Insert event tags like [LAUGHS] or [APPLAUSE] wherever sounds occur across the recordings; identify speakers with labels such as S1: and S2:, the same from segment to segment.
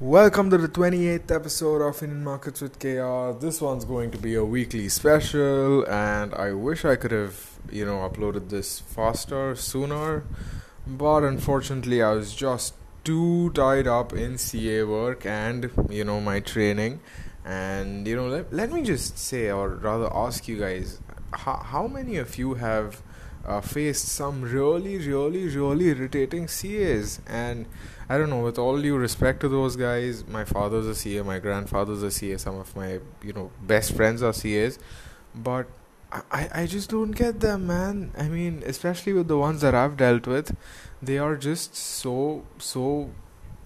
S1: Welcome to the 28th episode of Indian Markets with KR. This one's going to be a weekly special, and I wish I could have, you know, uploaded this faster, sooner, but unfortunately, I was just too tied up in CA work and, you know, my training. And, you know, let, let me just say, or rather ask you guys, how, how many of you have uh, faced some really, really, really irritating CAs? And, I don't know. With all due respect to those guys, my father's a CA, my grandfather's a CA, some of my you know best friends are CAs, but I I just don't get them, man. I mean, especially with the ones that I've dealt with, they are just so so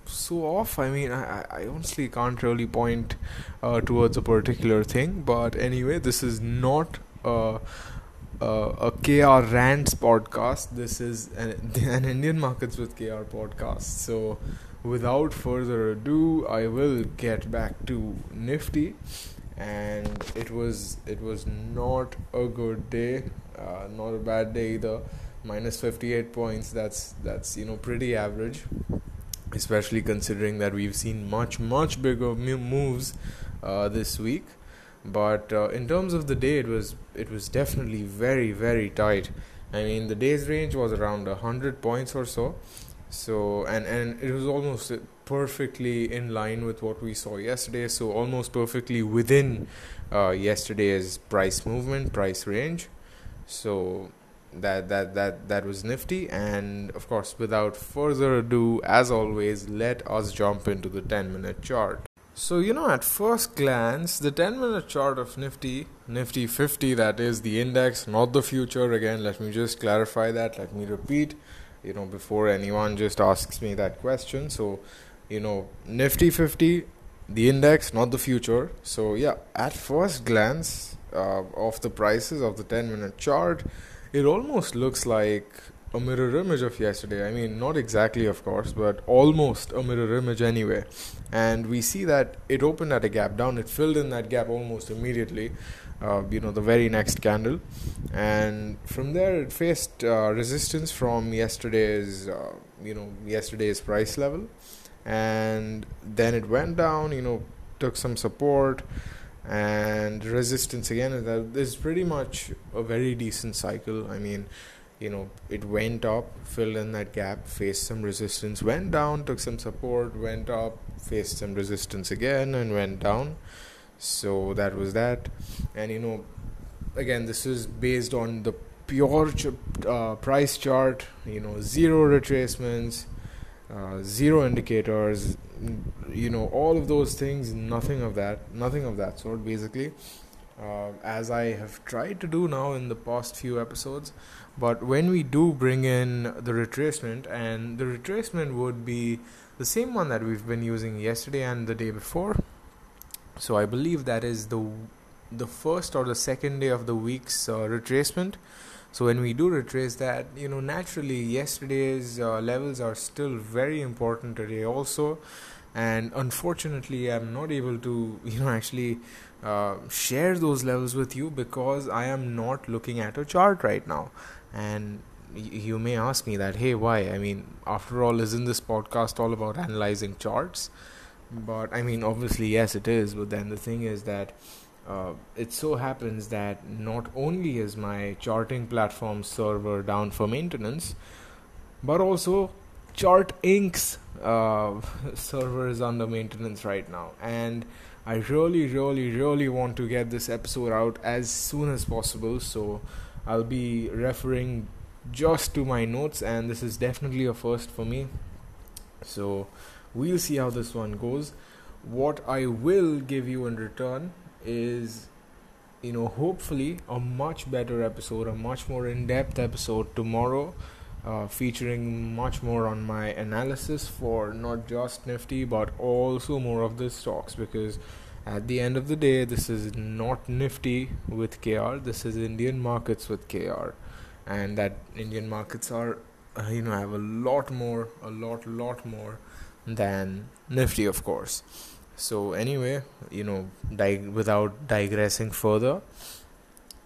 S1: so off. I mean, I I honestly can't really point uh, towards a particular thing, but anyway, this is not. Uh, uh, a KR Rants podcast. This is an, [LAUGHS] an Indian Markets with KR podcast. So, without further ado, I will get back to Nifty, and it was it was not a good day, uh, not a bad day either. Minus fifty eight points. That's that's you know pretty average, especially considering that we've seen much much bigger moves uh, this week but uh, in terms of the day, it was it was definitely very very tight. I mean, the day's range was around hundred points or so. So and and it was almost perfectly in line with what we saw yesterday. So almost perfectly within uh, yesterday's price movement, price range. So that that that that was nifty and of course without further ado as always let us jump into the 10 minute chart so, you know, at first glance, the 10 minute chart of Nifty, Nifty 50, that is the index, not the future. Again, let me just clarify that. Let me repeat, you know, before anyone just asks me that question. So, you know, Nifty 50, the index, not the future. So, yeah, at first glance uh, of the prices of the 10 minute chart, it almost looks like a mirror image of yesterday. I mean, not exactly, of course, but almost a mirror image anyway. And we see that it opened at a gap down, it filled in that gap almost immediately, uh, you know, the very next candle. And from there, it faced uh, resistance from yesterday's, uh, you know, yesterday's price level. And then it went down, you know, took some support and resistance again. This is pretty much a very decent cycle. I mean, you know it went up filled in that gap faced some resistance went down took some support went up faced some resistance again and went down so that was that and you know again this is based on the pure ch- uh, price chart you know zero retracements uh, zero indicators you know all of those things nothing of that nothing of that sort basically uh, as I have tried to do now in the past few episodes. But when we do bring in the retracement, and the retracement would be the same one that we've been using yesterday and the day before. So I believe that is the the first or the second day of the week's uh, retracement. So when we do retrace that, you know, naturally yesterday's uh, levels are still very important today also, and unfortunately I'm not able to, [LAUGHS] you know, actually uh, share those levels with you because I am not looking at a chart right now. And you may ask me that, hey, why? I mean, after all, isn't this podcast all about analyzing charts? But I mean, obviously, yes, it is. But then the thing is that uh, it so happens that not only is my charting platform server down for maintenance, but also Chart Inc.'s uh, [LAUGHS] server is under maintenance right now. And I really, really, really want to get this episode out as soon as possible. So I'll be referring just to my notes, and this is definitely a first for me. So we'll see how this one goes. What I will give you in return is, you know, hopefully a much better episode, a much more in depth episode tomorrow. Uh, featuring much more on my analysis for not just Nifty but also more of the stocks because at the end of the day, this is not Nifty with KR. This is Indian markets with KR, and that Indian markets are, uh, you know, have a lot more, a lot, lot more than Nifty, of course. So anyway, you know, dig- without digressing further,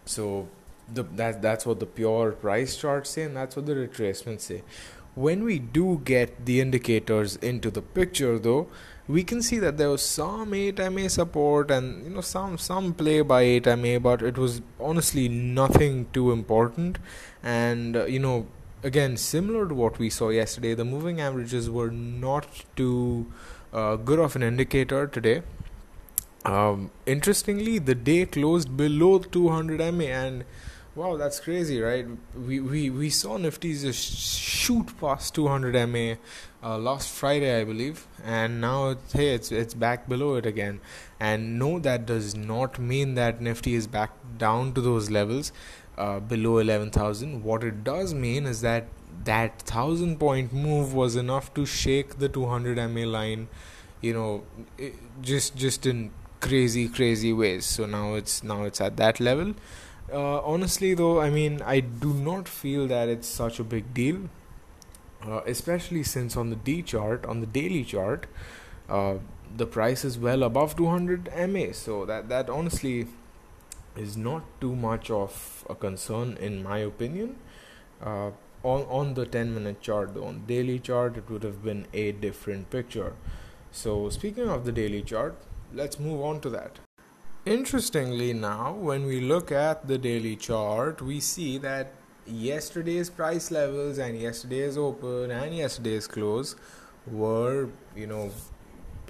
S1: so the that that's what the pure price charts say, and that's what the retracements say. When we do get the indicators into the picture, though, we can see that there was some 8MA support and you know some some play by 8MA, but it was honestly nothing too important. And uh, you know, again, similar to what we saw yesterday, the moving averages were not too uh, good of an indicator today. Um, interestingly, the day closed below 200 MA, and wow, that's crazy, right? We we we saw Nifty just shoot past 200 MA uh, last Friday, I believe, and now it's, hey, it's it's back below it again. And no, that does not mean that Nifty is back down to those levels uh, below 11,000. What it does mean is that that thousand point move was enough to shake the 200 MA line, you know, it, just just in crazy crazy ways. So now it's now it's at that level. Uh, honestly, though, I mean, I do not feel that it's such a big deal uh, especially since on the D chart, on the daily chart, uh, the price is well above 200 MA. So that that honestly is not too much of a concern in my opinion. Uh, on on the 10 minute chart, though, on daily chart, it would have been a different picture. So speaking of the daily chart, let's move on to that. Interestingly, now when we look at the daily chart, we see that yesterday's price levels and yesterday's open and yesterday's close were you know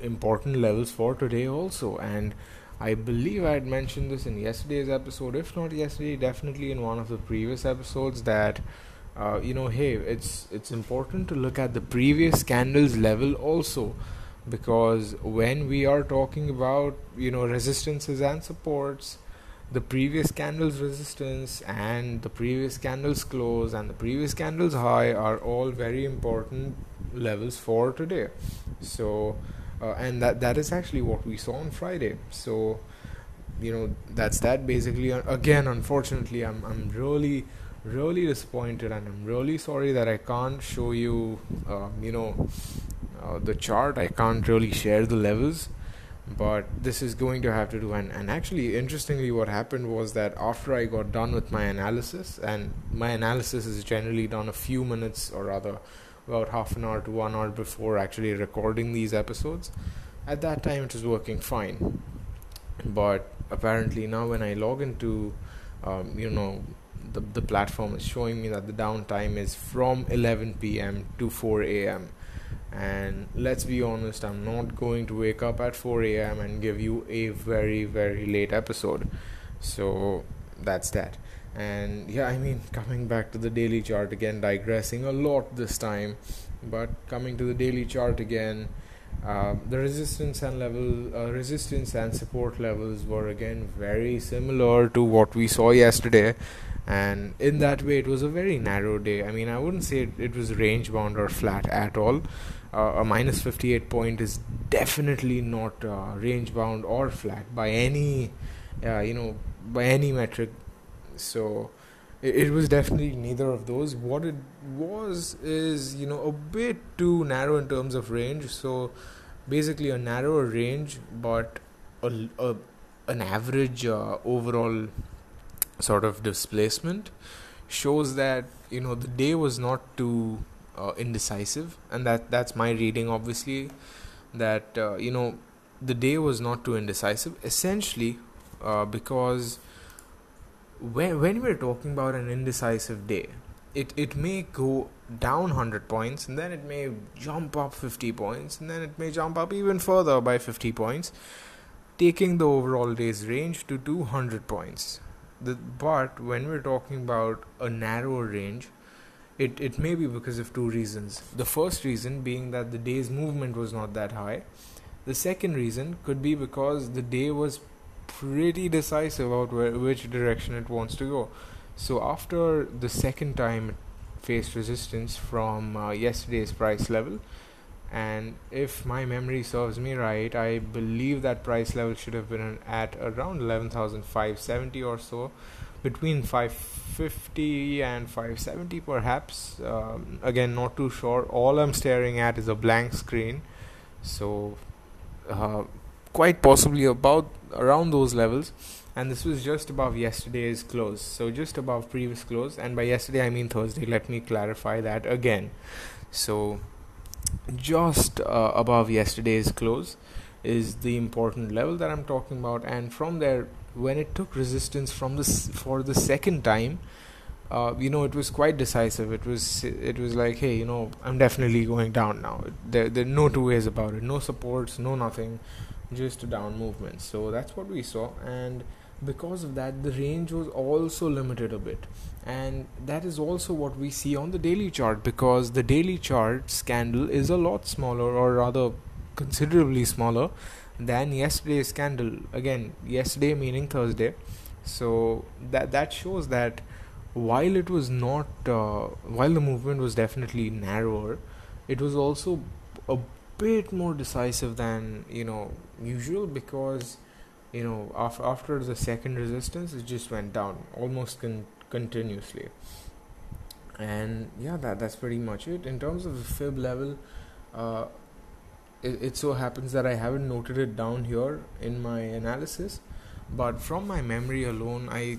S1: important levels for today also. And i believe i had mentioned this in yesterday's episode if not yesterday definitely in one of the previous episodes that uh, you know hey it's it's important to look at the previous candles level also. Because when we are talking about you know resistances and supports the previous candle's resistance and the previous candle's close and the previous candle's high are all very important levels for today. So uh, and that that is actually what we saw on friday. So you know that's that basically. Again unfortunately i'm i'm really really disappointed and i'm really sorry that i can't show you um, you know uh, the chart. I can't really share the levels but this is going to have to do and, and actually interestingly what happened was that after i got done with my analysis and my analysis is generally done a few minutes or rather about half an hour to one hour before actually recording these episodes at that time it was working fine but apparently now when i log into um, you know the, the platform is showing me that the downtime is from 11 p.m. to 4 a.m and let's be honest i'm not going to wake up at 4 a.m and give you a very very late episode. So that's that. And yeah i mean coming back to the daily chart again digressing a lot this time but coming to the daily chart again uh, the resistance and level uh, resistance and support levels were again very similar to what we saw yesterday. And in that way it was a very narrow day. I mean i wouldn't say it, it was range bound or flat at all a minus 58 point is definitely not uh, range bound or flat by any uh, you know by any metric. So it, was definitely neither of those. What it was is you know a bit too narrow in terms of range. So basically a narrower range but a, a an average uh, overall sort of displacement shows that you know the day was not too uh, indecisive, and that that's my reading. Obviously, that uh, you know the day was not too indecisive. Essentially, uh, because when when we're talking about an indecisive day, it it may go down 100 points and then it may jump up 50 points and then it may jump up even further by 50 points taking the overall day's range to 200 points the, but when we're talking about a narrow range it, it may be because of two reasons. The first reason being that the day's movement was not that high. The second reason could be because the day was pretty decisive about where, which direction it wants to go. So after the second time it faced resistance from uh, yesterday's price level, and if my memory serves me right, I believe that price level should have been at around 11,570 or so between 550 and 570 perhaps. Um, again not too sure. All i'm staring at is a blank screen. So uh, quite possibly about around those levels. And this was just above yesterday's close. So just above previous close. And by yesterday i mean thursday. Let me clarify that again. So just uh, above yesterday's close is the important level that I'm talking about. And from there when it took resistance from this for the second time uh, you know it was quite decisive. It was it was like hey you know I'm definitely going down now. There there are no two ways about it. No supports no nothing just a down movement so that's what we saw. And because of that the range was also limited a bit. And that is also what we see on the daily chart because the daily chart candle is a lot smaller or rather considerably smaller than yesterday's candle. Again yesterday meaning thursday. So that that shows that while it was not uh, while the movement was definitely narrower it was also a bit more decisive than you know usual because you know after after the second resistance it just went down almost con- continuously. And yeah that that's pretty much it. In terms of the fib level uh, it, it so happens that I haven't noted it down here in my analysis but from my memory alone I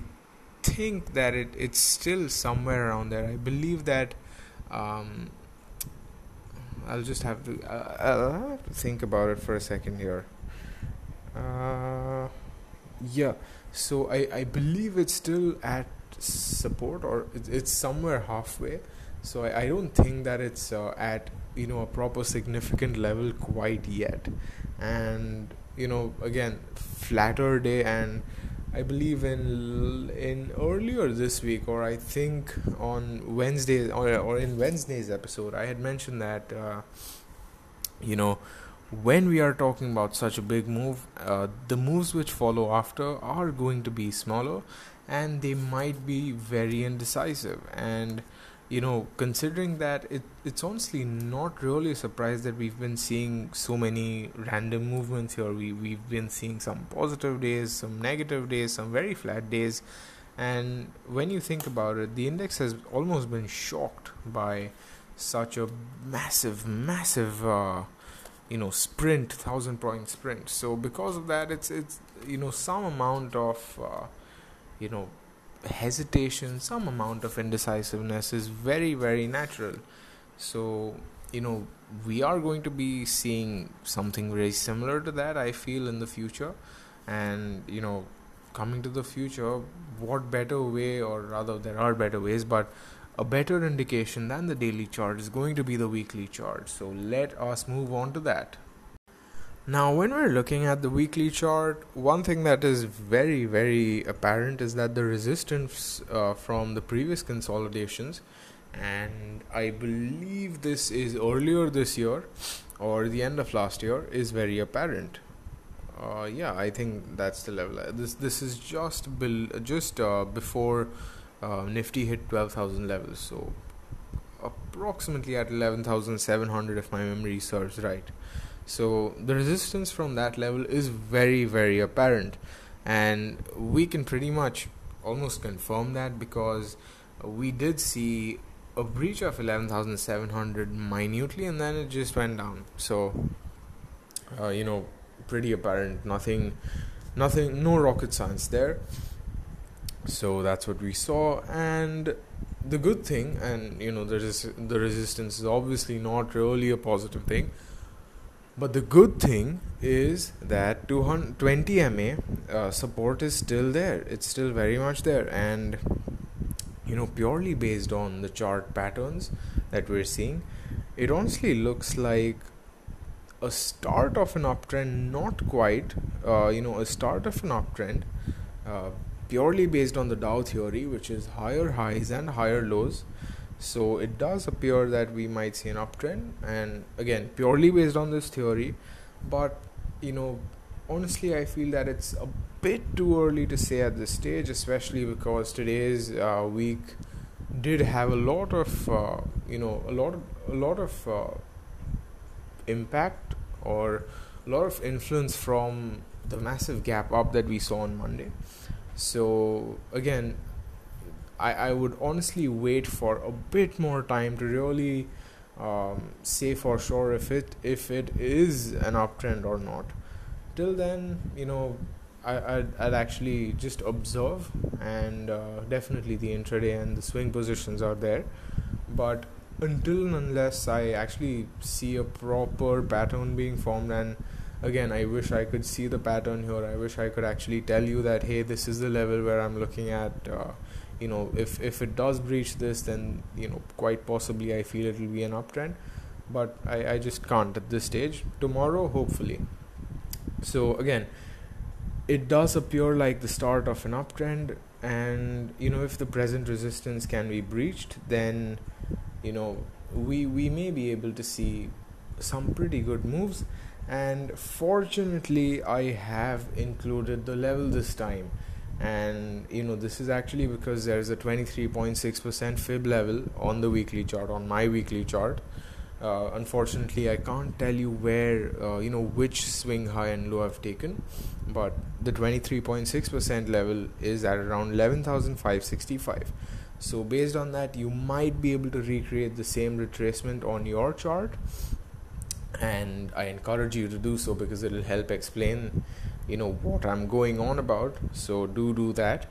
S1: think that it it's still somewhere around there. I believe that um, I'll just have to uh, I'll have to think about it for a second here. Uh, yeah so I, I believe it's still at support or it's somewhere halfway. So I, I don't think that it's uh, at you know a proper significant level quite yet and you know again flatter day and I believe in in earlier this week or I think on Wednesday or, or in Wednesday's episode I had mentioned that uh, you know when we are talking about such a big move, uh, the moves which follow after are going to be smaller and they might be very indecisive. And you know, considering that it, it's honestly not really a surprise that we've been seeing so many random movements here. We we've been seeing some positive days, some negative days, some very flat days. And when you think about it, the index has almost been shocked by such a massive, massive uh, you know sprint thousand point sprint so because of that it's it's you know some amount of uh, you know hesitation some amount of indecisiveness is very very natural so you know we are going to be seeing something very similar to that i feel in the future and you know coming to the future what better way or rather there are better ways but a better indication than the daily chart is going to be the weekly chart. So let us move on to that. Now, when we're looking at the weekly chart, one thing that is very, very apparent is that the resistance uh, from the previous consolidations, and I believe this is earlier this year or the end of last year, is very apparent. Uh, yeah, I think that's the level. This this is just bil- just uh, before uh, Nifty hit 12,000 levels. So approximately at 11,700 if my memory serves right. So the resistance from that level is very very apparent. And we can pretty much almost confirm that because we did see a breach of 11,700 minutely and then it just went down. So uh, you know pretty apparent. Nothing nothing no rocket science there. So that's what we saw. And the good thing and you know the, res- the resistance is obviously not really a positive thing but the good thing is that 220 ma uh, support is still there it's still very much there and you know purely based on the chart patterns that we're seeing it honestly looks like a start of an uptrend not quite uh, you know a start of an uptrend uh, purely based on the Dow theory, which is higher highs and higher lows. So it does appear that we might see an uptrend, and again, purely based on this theory. But you know, honestly, I feel that it's a bit too early to say at this stage, especially because today's uh, week did have a lot of uh, you know a lot of, a lot of uh, impact or a lot of influence from the massive gap up that we saw on Monday. So again, I, I would honestly wait for a bit more time to really um, say for sure if it if it is an uptrend or not. Till then, you know, I, I'd, I'd actually just observe and uh, definitely the intraday and the swing positions are there. But until and unless I actually see a proper pattern being formed and again I wish I could see the pattern here I wish I could actually tell you that hey this is the level where I'm looking at uh, you know if if it does breach this then you know quite possibly I feel it will be an uptrend. But I, I just can't at this stage. Tomorrow hopefully. So again it does appear like the start of an uptrend. And you know if the present resistance can be breached then you know we we may be able to see some pretty good moves. And fortunately i have included the level this time and you know this is actually because there is a 23.6% fib level on the weekly chart on my weekly chart. Uh, unfortunately i can't tell you where uh, you know which swing high and low i've taken but the 23.6% level is at around 11565 so based on that you might be able to recreate the same retracement on your chart and i encourage you to do so because it will help explain you know what i'm going on about. So do do that.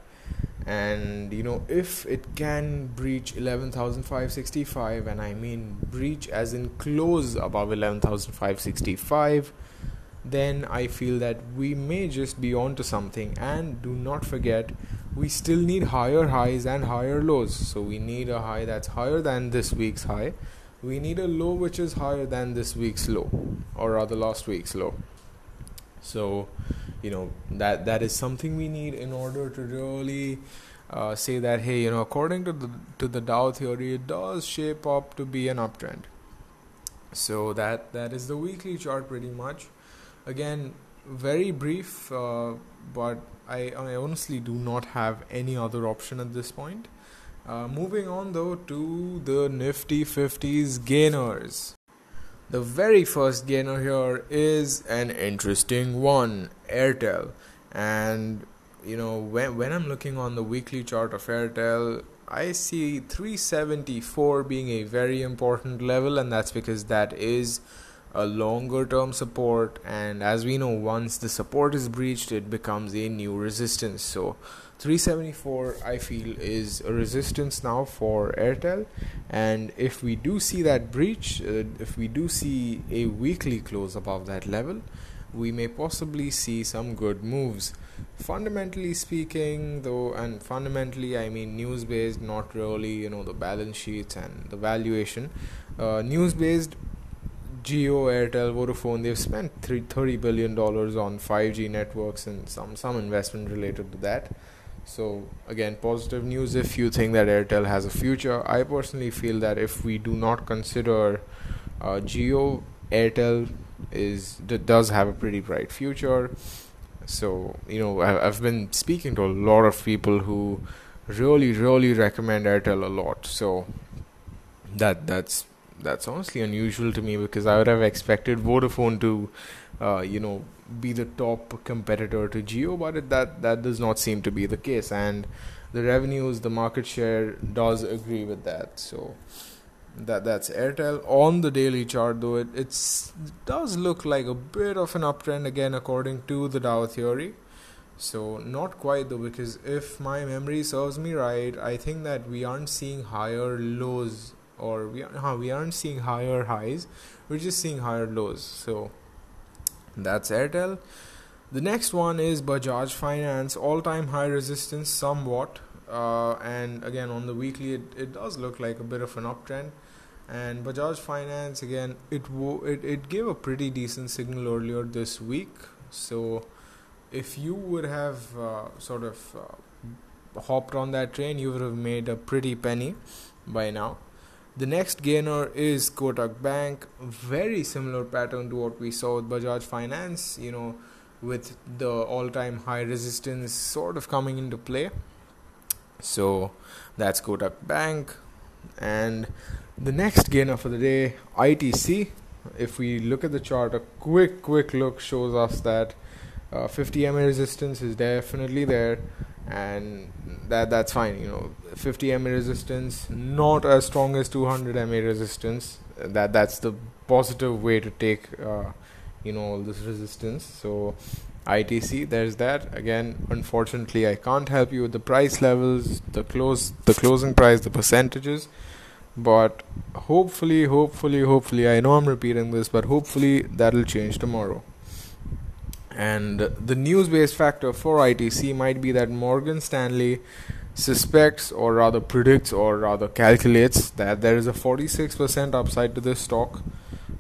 S1: And you know if it can breach 11565 and i mean breach as in close above 11565 then i feel that we may just be on to something. And do not forget we still need higher highs and higher lows. So we need a high that's higher than this week's high. We need a low which is higher than this week's low or rather last week's low so you know that that is something we need in order to really uh, say that hey you know according to the to the Dow theory it does shape up to be an uptrend. So that that is the weekly chart pretty much. Again very brief uh, but I, I honestly do not have any other option at this point. Uh, moving on though to the nifty 50s gainers the very first gainer here is an interesting one, Airtel. And you know, when when I'm looking on the weekly chart of Airtel, I see 374 being a very important level and that's because that is a longer term support and as we know once the support is breached it becomes a new resistance so 374 I feel is a resistance now for Airtel. And if we do see that breach uh, if we do see a weekly close above that level we may possibly see some good moves. Fundamentally speaking though and fundamentally I mean news based not really you know the balance sheets and the valuation. Uh, news based Jio, Airtel, Vodafone, they've spent $30 billion on 5G networks and some, some investment related to that. So again, positive news if you think that Airtel has a future. I personally feel that if we do not consider uh, Jio, Airtel is does have a pretty bright future. So you know, I've been speaking to a lot of people who really, really recommend Airtel a lot. So that that's that's honestly unusual to me because I would have expected Vodafone to, uh, you know, be the top competitor to Jio, but it, that that does not seem to be the case. And the revenues, the market share does agree with that. So that that's Airtel on the daily chart. Though it it's, it does look like a bit of an uptrend again, according to the Dow theory. So not quite though, because if my memory serves me right, I think that we aren't seeing higher lows or we are, we aren't seeing higher highs. We're just seeing higher lows. So that's Airtel. The next one is Bajaj Finance, all time high resistance somewhat. Uh, and again, on the weekly, it, it does look like a bit of an uptrend. And Bajaj Finance, again, it, wo- it, it gave a pretty decent signal earlier this week. So if you would have uh, sort of uh, hopped on that train, you would have made a pretty penny by now. The next gainer is Kotak Bank. Very similar pattern to what we saw with Bajaj Finance, you know, with the all time high resistance sort of coming into play. So that's Kotak Bank. And the next gainer for the day, ITC. If we look at the chart, a quick, quick look shows us that uh, 50 MA resistance is definitely there and that that's fine you know. 50 MA resistance not as strong as 200 MA resistance. That that's the positive way to take uh, you know all this resistance. So ITC there's that. Again unfortunately I can't help you with the price levels the close the closing price the percentages. But hopefully, hopefully, hopefully, I know I'm repeating this, but hopefully that'll change tomorrow. And the news based factor for ITC might be that Morgan Stanley suspects, or rather predicts, or rather calculates that there is a 46% upside to this stock.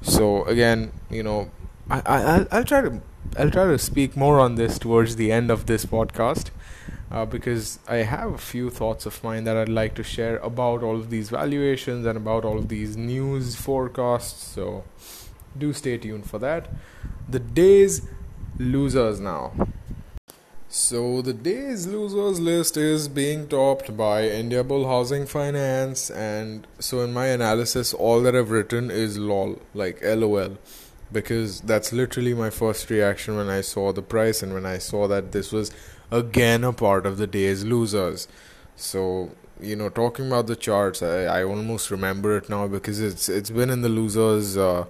S1: So, again, you know, I, I, I'll, try to I'll try to speak more on this towards the end of this podcast uh, because I have a few thoughts of mine that I'd like to share about all of these valuations and about all of these news forecasts. So do stay tuned for that. The day's losers now. So the day's losers list is being topped by Indiabull Housing Finance, and so in my analysis, all that I've written is lol, like lol, because that's literally my first reaction when I saw the price and when I saw that this was again a part of the day's losers. So you know, talking about the charts, I, I almost remember it now because it's it's been in the losers, uh,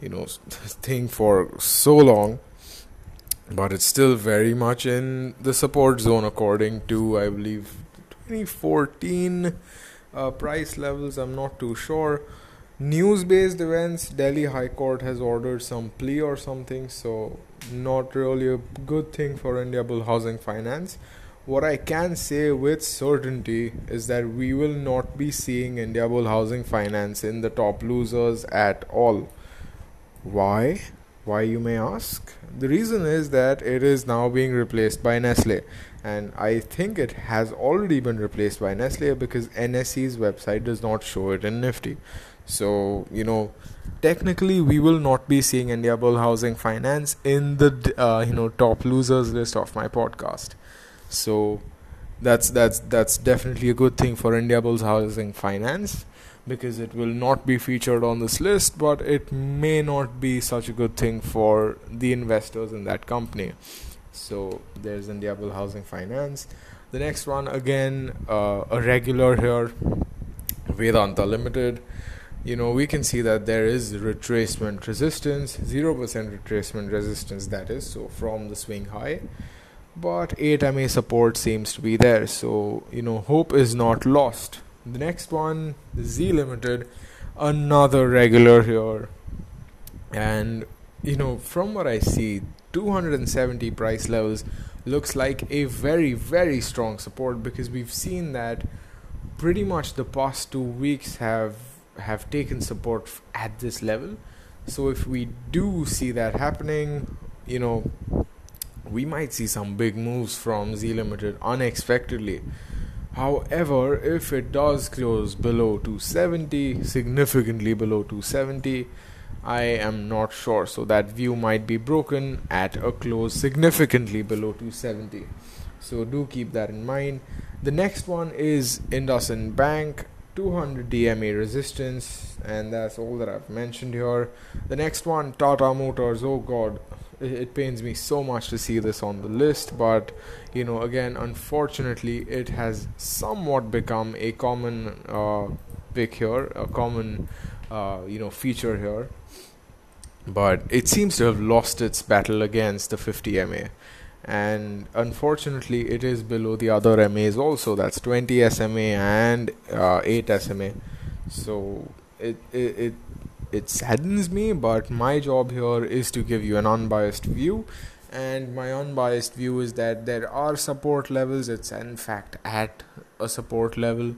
S1: you know, [LAUGHS] thing for so long, but it's still very much in the support zone according to I believe 2014 uh, price levels. I'm not too sure. News based events, Delhi High Court has ordered some plea or something, so not really a good thing for Indiabull Housing Finance. What I can say with certainty is that we will not be seeing Indiabull Housing Finance in the top losers at all. Why? Why you may ask? The reason is that it is now being replaced by Nestle, and I think it has already been replaced by Nestle because NSE's website does not show it in Nifty. So, you know, technically we will not be seeing Indiabull Housing Finance in the uh, you know top losers list of my podcast. So that's that's that's definitely a good thing for Indiabulls Housing Finance because it will not be featured on this list, but it may not be such a good thing for the investors in that company. So there's Indiabull Housing Finance. The next one again, uh, a regular here, Vedanta Limited you know we can see that there is retracement resistance 0% retracement resistance that is so from the swing high but 8 MA support seems to be there so you know hope is not lost the next one Zee limited another regular here and you know from what I see 270 price levels looks like a very very strong support because we've seen that pretty much the past 2 weeks have have taken support at this level. So if we do see that happening, you know, we might see some big moves from Zee Limited unexpectedly. However, if it does close below 270, significantly below 270, I am not sure. So that view might be broken at a close significantly below 270. So do keep that in mind. The next one is IndusInd Bank 200 DMA resistance, and that's all that I've mentioned here. The next one, Tata Motors. Oh God, it, pains me so much to see this on the list, but you know, again, unfortunately, it has somewhat become a common uh, pick here, a common uh, you know feature here. But it seems to have lost its battle against the 50 MA and unfortunately it is below the other MAs also. That's 20 SMA and uh, 8 SMA so it, it it it saddens me but my job here is to give you an unbiased view. And my unbiased view is that there are support levels. It's in fact at a support level.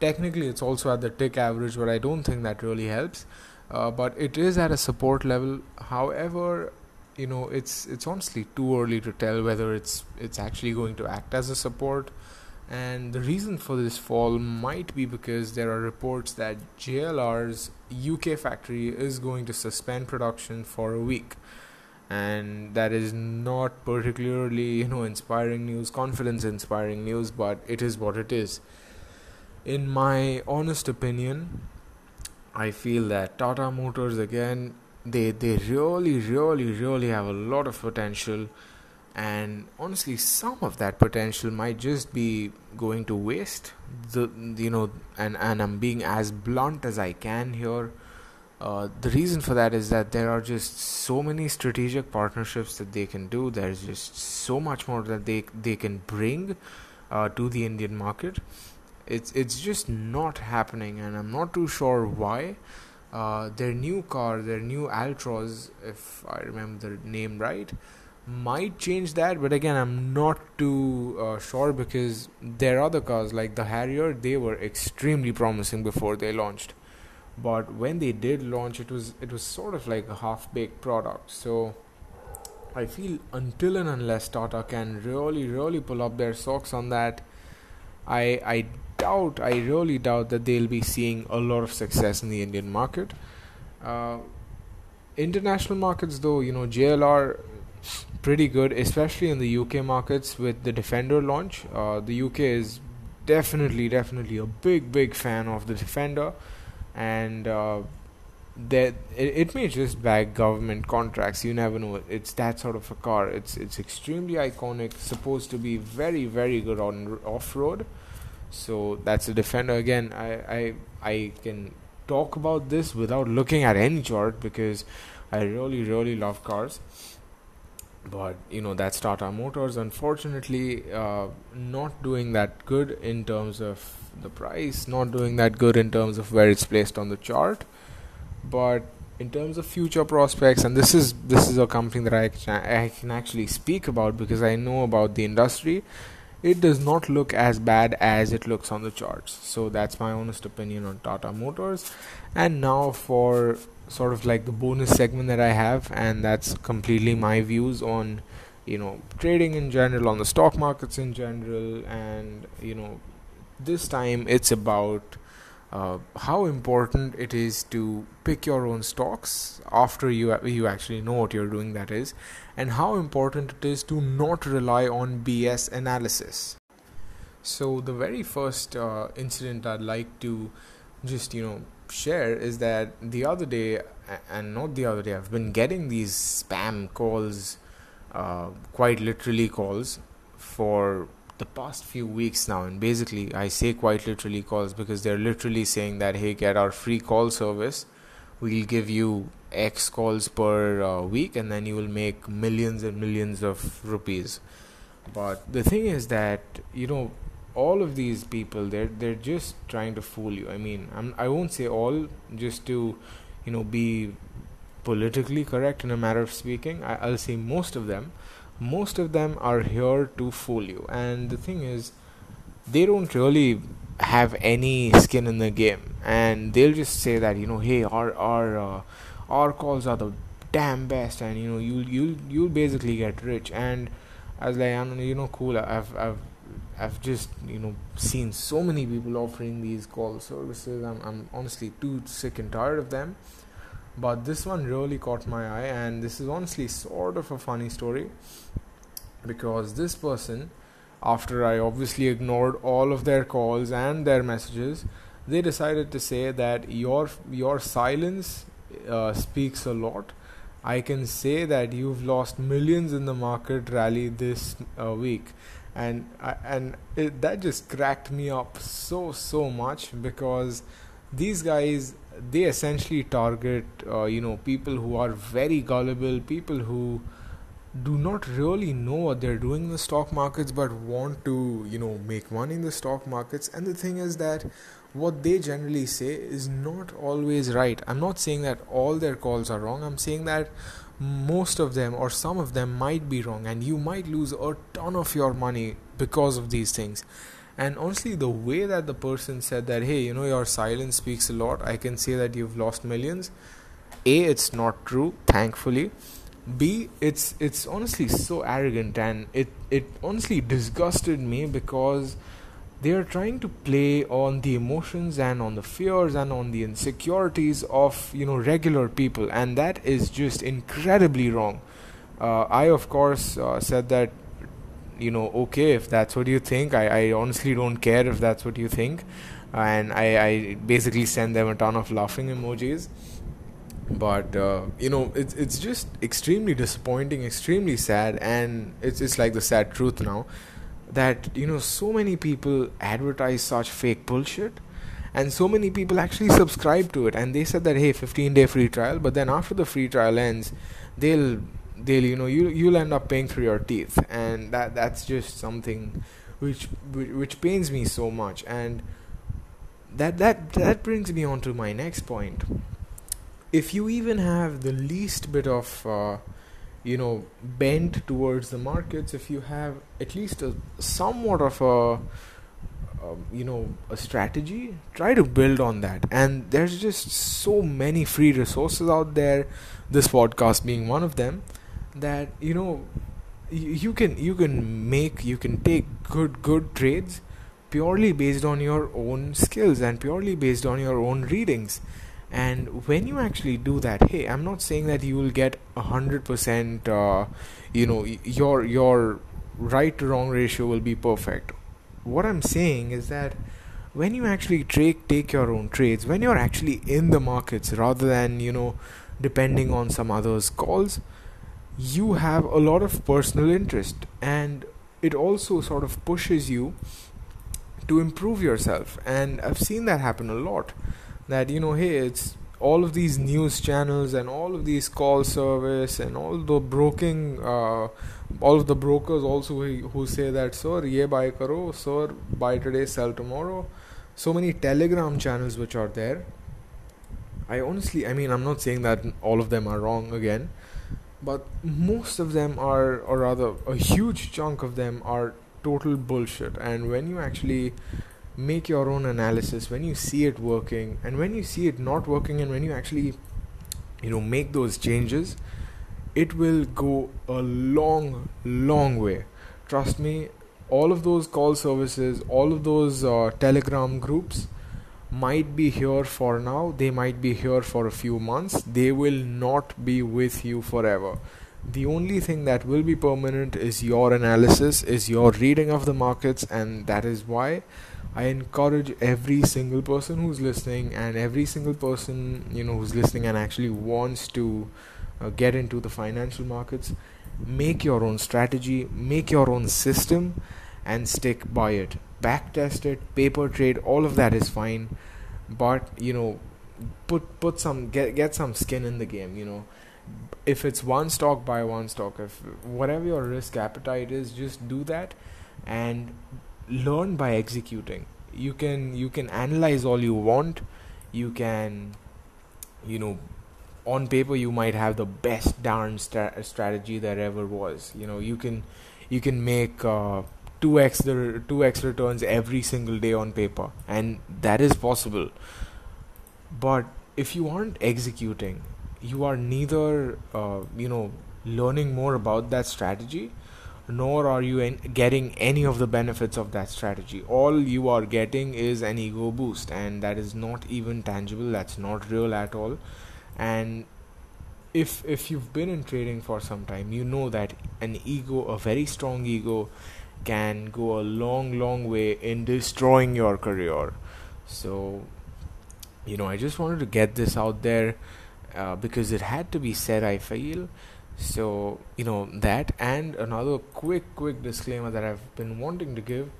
S1: Technically it's also at the tick average but I don't think that really helps. Uh, but it is at a support level. However you know it's it's honestly too early to tell whether it's it's actually going to act as a support. And the reason for this fall might be because there are reports that JLR's UK factory is going to suspend production for a week. And that is not particularly you know inspiring news confidence inspiring news but it is what it is. In my honest opinion i feel that tata motors again they they really really really have a lot of potential and honestly some of that potential might just be going to waste. The you know and and I'm being as blunt as I can here. Uh, the reason for that is that there are just so many strategic partnerships that they can do. There's just so much more that they they can bring uh, to the Indian market. It's it's just not happening, and I'm not too sure why. Uh, their new car, their new Altroz, if I remember the name right, might change that. But again, I'm not too uh, sure because there are other cars, like the Harrier, they were extremely promising before they launched. But when they did launch, it was it was sort of like a half baked product. So I feel until and unless Tata can really, really pull up their socks on that, I I doubt, I really doubt that they'll be seeing a lot of success in the Indian market. Uh, international markets, though, you know, JLR pretty good, especially in the UK markets with the Defender launch. Uh, the UK is definitely, definitely a big, big fan of the Defender, and uh, that it, it may just bag government contracts. You never know. It's that sort of a car. It's it's extremely iconic. Supposed to be very, very good on off road so that's the defender again. I I I can talk about this without looking at any chart because I really really love cars. But you know that's Tata Motors. Unfortunately, uh, not doing that good in terms of the price. Not doing that good in terms of where it's placed on the chart. But in terms of future prospects, and this is this is a company that I I can actually speak about because I know about the industry it does not look as bad as it looks on the charts. So that's my honest opinion on Tata Motors. And now for sort of like the bonus segment that I have, and that's completely my views on you know trading in general, on the stock markets in general, and you know this time it's about uh, how important it is to pick your own stocks after you you actually know what you're doing that is and how important it is to not rely on BS analysis. So the very first uh, incident I'd like to just you know share is that the other day and not the other day I've been getting these spam calls uh, quite literally calls for the past few weeks now. And basically i say quite literally calls because they're literally saying that hey get our free call service. We'll give you x calls per uh, week and then you will make millions and millions of rupees. But the thing is that you know all of these people they're they're just trying to fool you. I mean I'm, i won't say all just to you know be politically correct in a matter of speaking. I, i'll say most of them. Most of them are here to fool you. And the thing is they don't really have any skin in the game. And they'll just say that you know hey our our uh, our calls are the damn best. And you know you'll you'll you'll basically get rich. And as like I'm you know cool. I've I've I've just you know seen so many people offering these call services. I'm I'm honestly too sick and tired of them. But this one really caught my eye and this is honestly sort of a funny story. Because this person after i obviously ignored all of their calls and their messages they decided to say that your your silence uh, speaks a lot. I can say that you've lost millions in the market rally this uh, week and and it, that just cracked me up so so much because these guys they essentially target uh, you know people who are very gullible people who do not really know what they're doing in the stock markets but want to you know make money in the stock markets. And the thing is that what they generally say is not always right. I'm not saying that all their calls are wrong. I'm saying that most of them or some of them might be wrong and you might lose a ton of your money because of these things. And honestly the way that the person said that hey you know your silence speaks a lot. I can say that you've lost millions. A it's not true thankfully. B it's it's honestly so arrogant and it it honestly disgusted me because they are trying to play on the emotions and on the fears and on the insecurities of you know regular people and that is just incredibly wrong. Uh, i of course uh, said that you know okay if that's what you think i, I honestly don't care if that's what you think. And I, I basically send them a ton of laughing emojis. But uh, you know it's it's just extremely disappointing extremely sad and it's it's like the sad truth now that you know so many people advertise such fake bullshit and so many people actually subscribe to it. And they said that hey 15 day free trial but then after the free trial ends they'll they'll you know you you'll end up paying through your teeth. And that that's just something which which pains me so much. And that that that brings me on to my next point. If you even have the least bit of uh, you know bent towards the markets if you have at least a somewhat of a um, you know a strategy try to build on that. And there's just so many free resources out there this podcast being one of them that you know you, you can you can make you can take good good trades purely based on your own skills and purely based on your own readings and when you actually do that hey i'm not saying that you will get a hundred percent uh, you know your your right to wrong ratio will be perfect. What i'm saying is that when you actually take take your own trades when you're actually in the markets rather than you know depending on some others calls you have a lot of personal interest. And it also sort of pushes you to improve yourself. And i've seen that happen a lot that you know hey it's all of these news channels and all of these call service and all the broking uh, all of the brokers also who say that sir ye buy karo sir buy today sell tomorrow. So many telegram channels which are there. I honestly i mean i'm not saying that all of them are wrong again but most of them are or rather a huge chunk of them are total bullshit. And when you actually make your own analysis when you see it working and when you see it not working and when you actually you know make those changes it will go a long long way. Trust me all of those call services all of those uh, telegram groups might be here for now they might be here for a few months they will not be with you forever. The only thing that will be permanent is your analysis is your reading of the markets and that is why I encourage every single person who's listening and every single person you know who's listening and actually wants to uh, get into the financial markets make your own strategy make your own system and stick by it. Back test it paper trade all of that is fine. But you know put put some get get some skin in the game you know. If it's one stock buy one stock. If whatever your risk appetite is just do that and learn by executing. You can you can analyze all you want. You can you know on paper you might have the best darn strategy that ever was. You know you can you can make uh, 2x the 2x returns every single day on paper and that is possible. But if you aren't executing you are neither uh, you know learning more about that strategy nor are you getting any of the benefits of that strategy. All you are getting is an ego boost, and that is not even tangible, that's not real at all. And if if you've been in trading for some time, you know that an ego, a very strong ego, can go a long, long way in destroying your career. So, you know, I just wanted to get this out there uh, because it had to be said, I feel so you know that and another quick quick disclaimer that i've been wanting to give.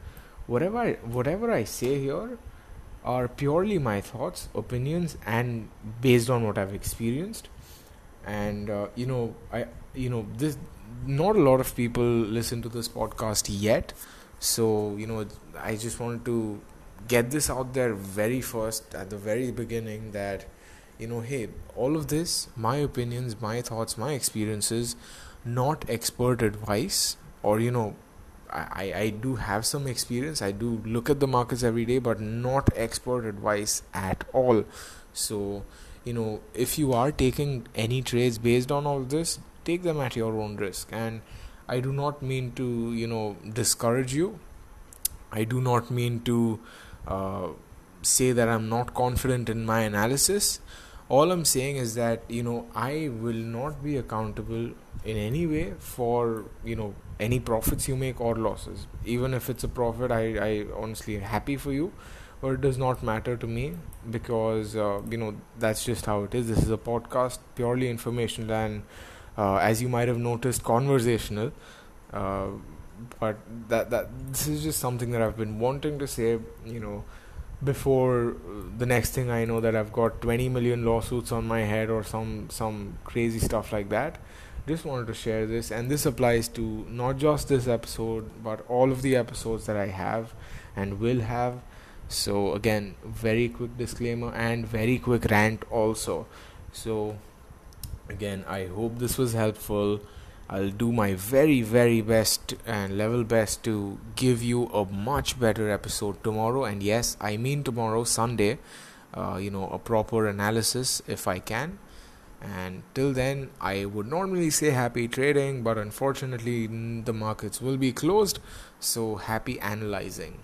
S1: Whatever I, whatever i say here are purely my thoughts opinions and based on what i've experienced. And uh, you know i you know this not a lot of people listen to this podcast yet. So you know i just wanted to get this out there very first at the very beginning that you know, hey, all of this, my opinions, my thoughts, my experiences, not expert advice, or you know, I, I do have some experience. I do look at the markets every day, but not expert advice at all. So, you know, if you are taking any trades based on all this, take them at your own risk. And I do not mean to, you know, discourage you. I do not mean to uh, say that I'm not confident in my analysis all i'm saying is that you know i will not be accountable in any way for you know any profits you make or losses. Even if it's a profit i i honestly happy for you but it does not matter to me because uh, you know that's just how it is. This is a podcast purely informational and uh, as you might have noticed conversational. Uh, but that that this is just something that i've been wanting to say you know before uh, the next thing I know that I've got 20 million lawsuits on my head or some some crazy stuff like that. Just wanted to share this, and this applies to not just this episode but all of the episodes that I have and will have. so again very quick disclaimer and very quick rant also so again i hope this was helpful i'll do my very very best and level best to give you a much better episode tomorrow. And yes i mean tomorrow sunday uh, you know a proper analysis if i can. And till then i would normally say happy trading but unfortunately the markets will be closed. So happy analyzing